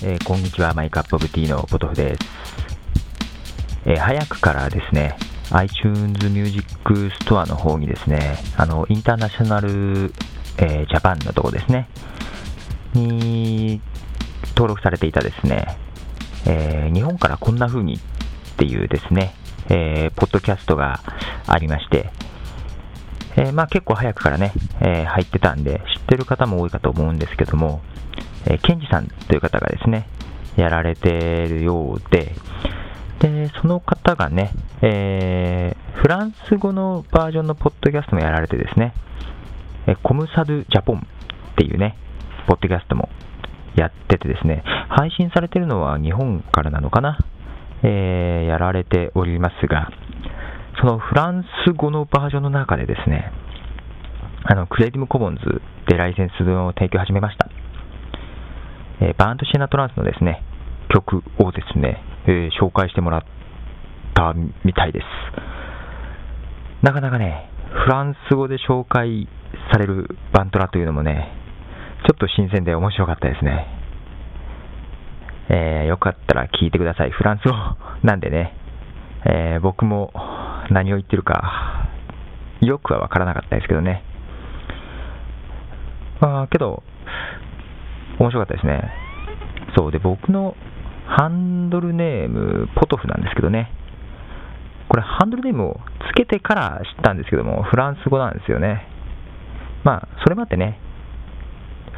えー、こんにちは、マイカップオブティーのポトフです。えー、早くからですね、iTunes Music Store の方にですね、あの、インターナショナル、えー、ジャパンのとこですね、に登録されていたですね、え、日本からこんな風にっていうですね、えー、ポッドキャストがありまして、え、まあ結構早くからね、え、入ってたんで、知ってる方も多いかと思うんですけども、えー、ケンジさんという方がですね、やられているようで、で、その方がね、えー、フランス語のバージョンのポッドキャストもやられてですね、えコムサドジャポンっていうね、ポッドキャストもやっててですね、配信されてるのは日本からなのかな、えー、やられておりますが、そのフランス語のバージョンの中でですね、あの、クリエイティブコモンズでライセンスを提供始めました。え、バントシナトランスのですね、曲をですね、えー、紹介してもらったみたいです。なかなかね、フランス語で紹介されるバントラというのもね、ちょっと新鮮で面白かったですね。えー、よかったら聞いてください。フランス語なんでね、えー、僕も何を言ってるか、よくはわからなかったですけどね。まあ、けど、面白かったですね。そうで、僕のハンドルネーム、ポトフなんですけどね。これ、ハンドルネームをつけてから知ったんですけども、フランス語なんですよね。まあ、それまでね、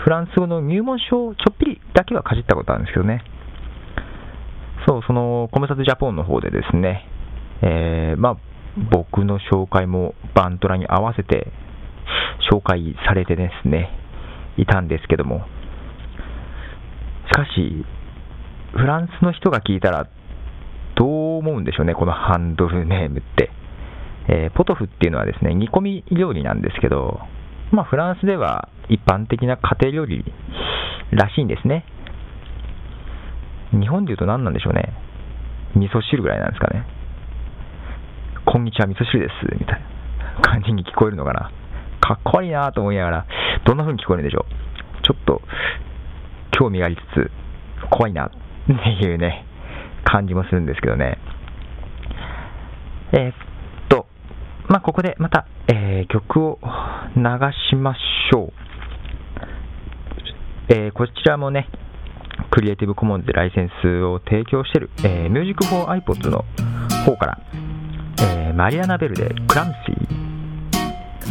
フランス語の入門書をちょっぴりだけはかじったことあるんですけどね。そう、そのコムサツジャポンの方でですね、えー、まあ、僕の紹介もバントラに合わせて紹介されてですね、いたんですけども、かし、フランスの人が聞いたら、どう思うんでしょうね、このハンドルネームって。えー、ポトフっていうのはですね、煮込み料理なんですけど、まあ、フランスでは一般的な家庭料理らしいんですね。日本で言うと何なんでしょうね。味噌汁ぐらいなんですかね。こんにちは、味噌汁です、みたいな感じに聞こえるのかな。かっこいいなと思いながら、どんな風に聞こえるんでしょう。ちょっと、興味がありつつ、怖いなっていうね、感じもするんですけどね。えー、っと、まあ、ここでまた、えー、曲を流しましょう。えー、こちらもね、 Creative Commons でライセンスを提供している、えー、 Music for iPods の方から、えー、マリアナ・ベルで Clumsy。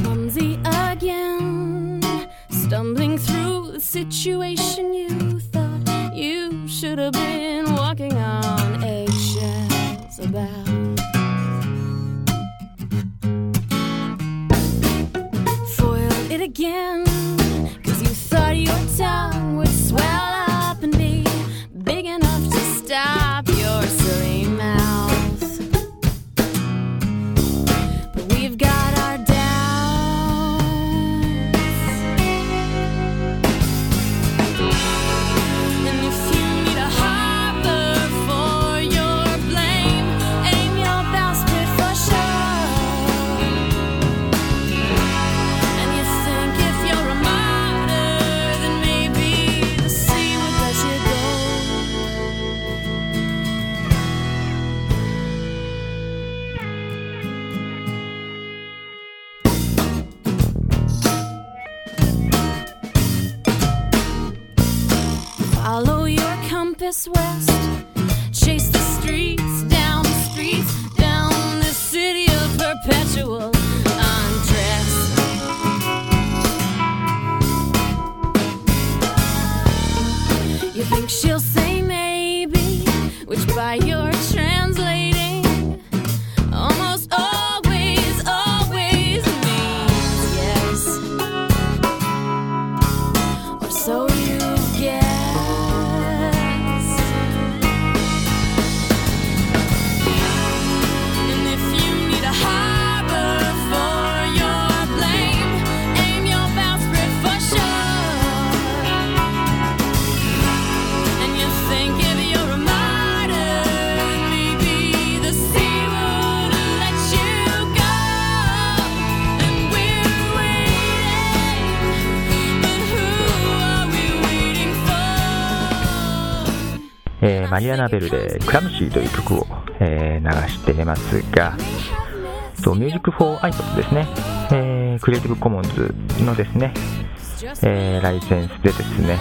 Clumsy again, stumbling through the situation you should have been walking on eggshells about. Perpetual マリアナ・ベルで Clumsy という曲を、え、流してますが、そう、 Music for iPod ですね、えー、 Creative Commons のですね、えー、ライセンスでですね、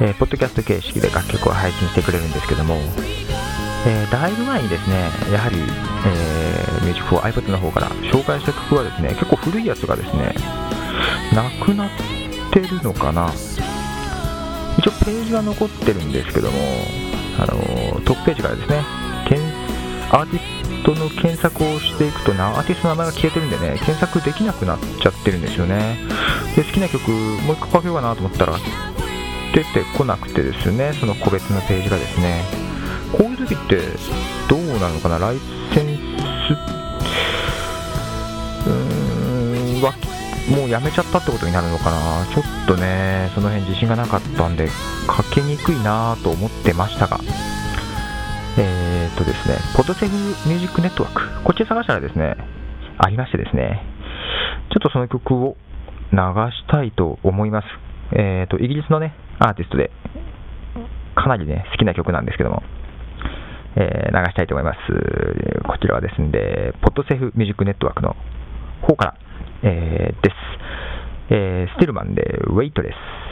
えー、ポッドキャスト形式で楽曲を配信してくれるんですけども、え、だいぶ前にですね、やはり、え、 Music for iPod の方から紹介した曲はですね、結構古いやつがですね、なくなってるのかな。一応ページは残ってるんですけども、あのトップページからですね、アーティストの検索をしていくと、アーティストの名前が消えてるんでね、検索できなくなっちゃってるんですよね。で、好きな曲、もう1個かけようかなと思ったら、出てこなくてですね、その個別のページがですね、こういう時ってどうなのかな、ライセンス、もうやめちゃったってことになるのかな、ちょっとね、その辺自信がなかったんで、かけにくいなと思ってましたが、えー、っとですね、ポッドセフミュージックネットワーク、こっち探したらですね、ありましてですね、ちょっとその曲を流したいと思います。えー、っと、イギリスのね、アーティストで、かなりね、好きな曲なんですけども、えー、流したいと思います。こちらはですね、ポッドセフミュージックネットワークの方から、えー、です。えー、スティルマンでウェイトレス。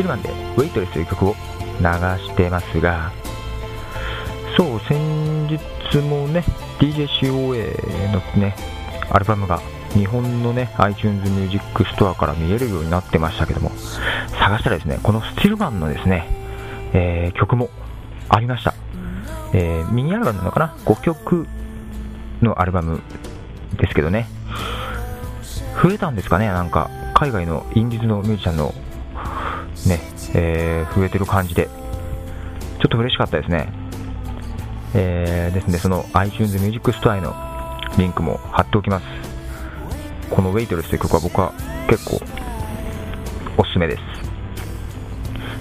テルマンでウェイトレスという曲を流してますが、そう、先日もね、DJCOA のね、アルバムが日本のね、iTunes Music Store から見えるようになってましたけども、探したらですね、このスティルマンのですね、えー、曲もありました。えー、ミニアルバムなのかな ?5 曲のアルバムですけどね、増えたんですかね、なんか、海外のインディーズのミュージシャンのね、えー、増えてる感じで、ちょっと嬉しかったですね。えー、ですね、その iTunes Music Store へのリンクも貼っておきます。この Waitress という曲は僕は結構おすすめです。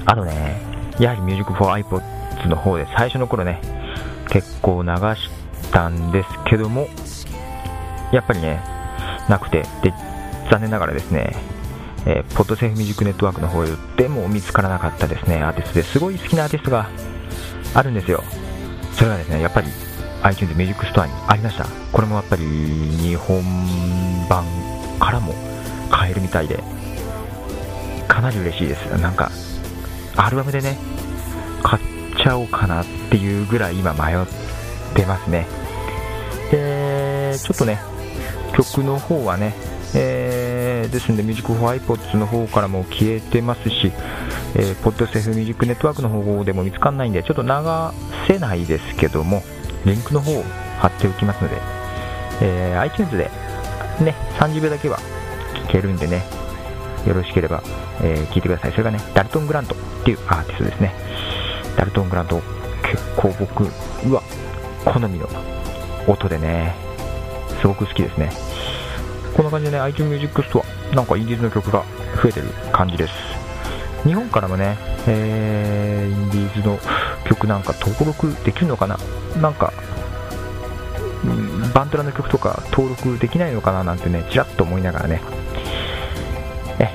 あとね、やはり Music for iPods の方で最初の頃ね、結構流したんですけども、やっぱりね、なくて、で、残念ながらですね、えー、ポッドセーフミュージックネットワークの方でも見つからなかったですね、アーティストですごい好きなアーティストがあるんですよ。それがですね、やっぱり iTunes ミュージックストアにありました。これもやっぱり日本版からも買えるみたいで、かなり嬉しいです。なんか、アルバムでね、買っちゃおうかなっていうぐらい今迷ってますね。で、ちょっとね、曲の方はね、えー、ですので、ミュージックフォー iPods の方からも消えてますし、えー、ポッドセフミュージックネットワークの方でも見つかんないんで、ちょっと流せないですけども、リンクの方を貼っておきますので、えー、iTunes でね、30秒だけは聞けるんでね、よろしければ、えー、聞いてください。それがね、ダルトン・グラントっていうアーティストですね。ダルトン・グラント、結構僕、うわ、好みの音でね、すごく好きですね。こんな感じでね、iTunes Music Store、なんかインディーズの曲が増えてる感じです。日本からもね、えー、インディーズの曲なんか登録できるのかな？なんか、バントラの曲とか登録できないのかななんてね、ちらっと思いながらね、え、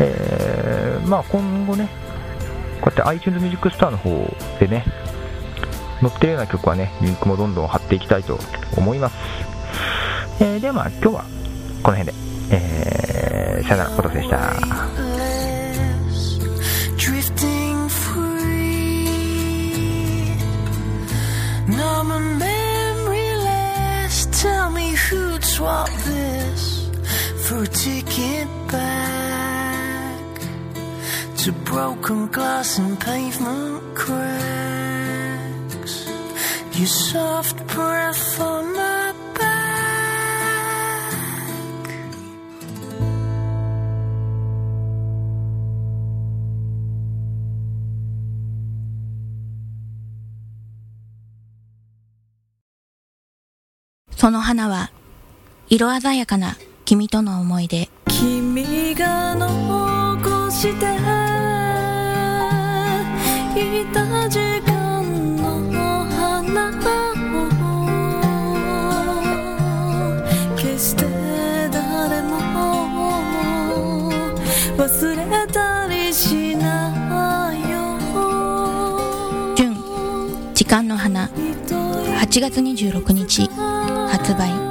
えー、まあ今後ね、こうやって iTunes Music Store の方でね、載ってるような曲はね、リンクもどんどん貼っていきたいと思います。えー、ではまあ今日はこの辺で、さよなら、おとせでした。swap this for a ticket back to broken glass and pavement cracks. Your soft breath on my その花は色鮮やかな君との思い出。君が残していた時間の花を決して誰も忘れたりしないよ。純時間の花。8月26日拜。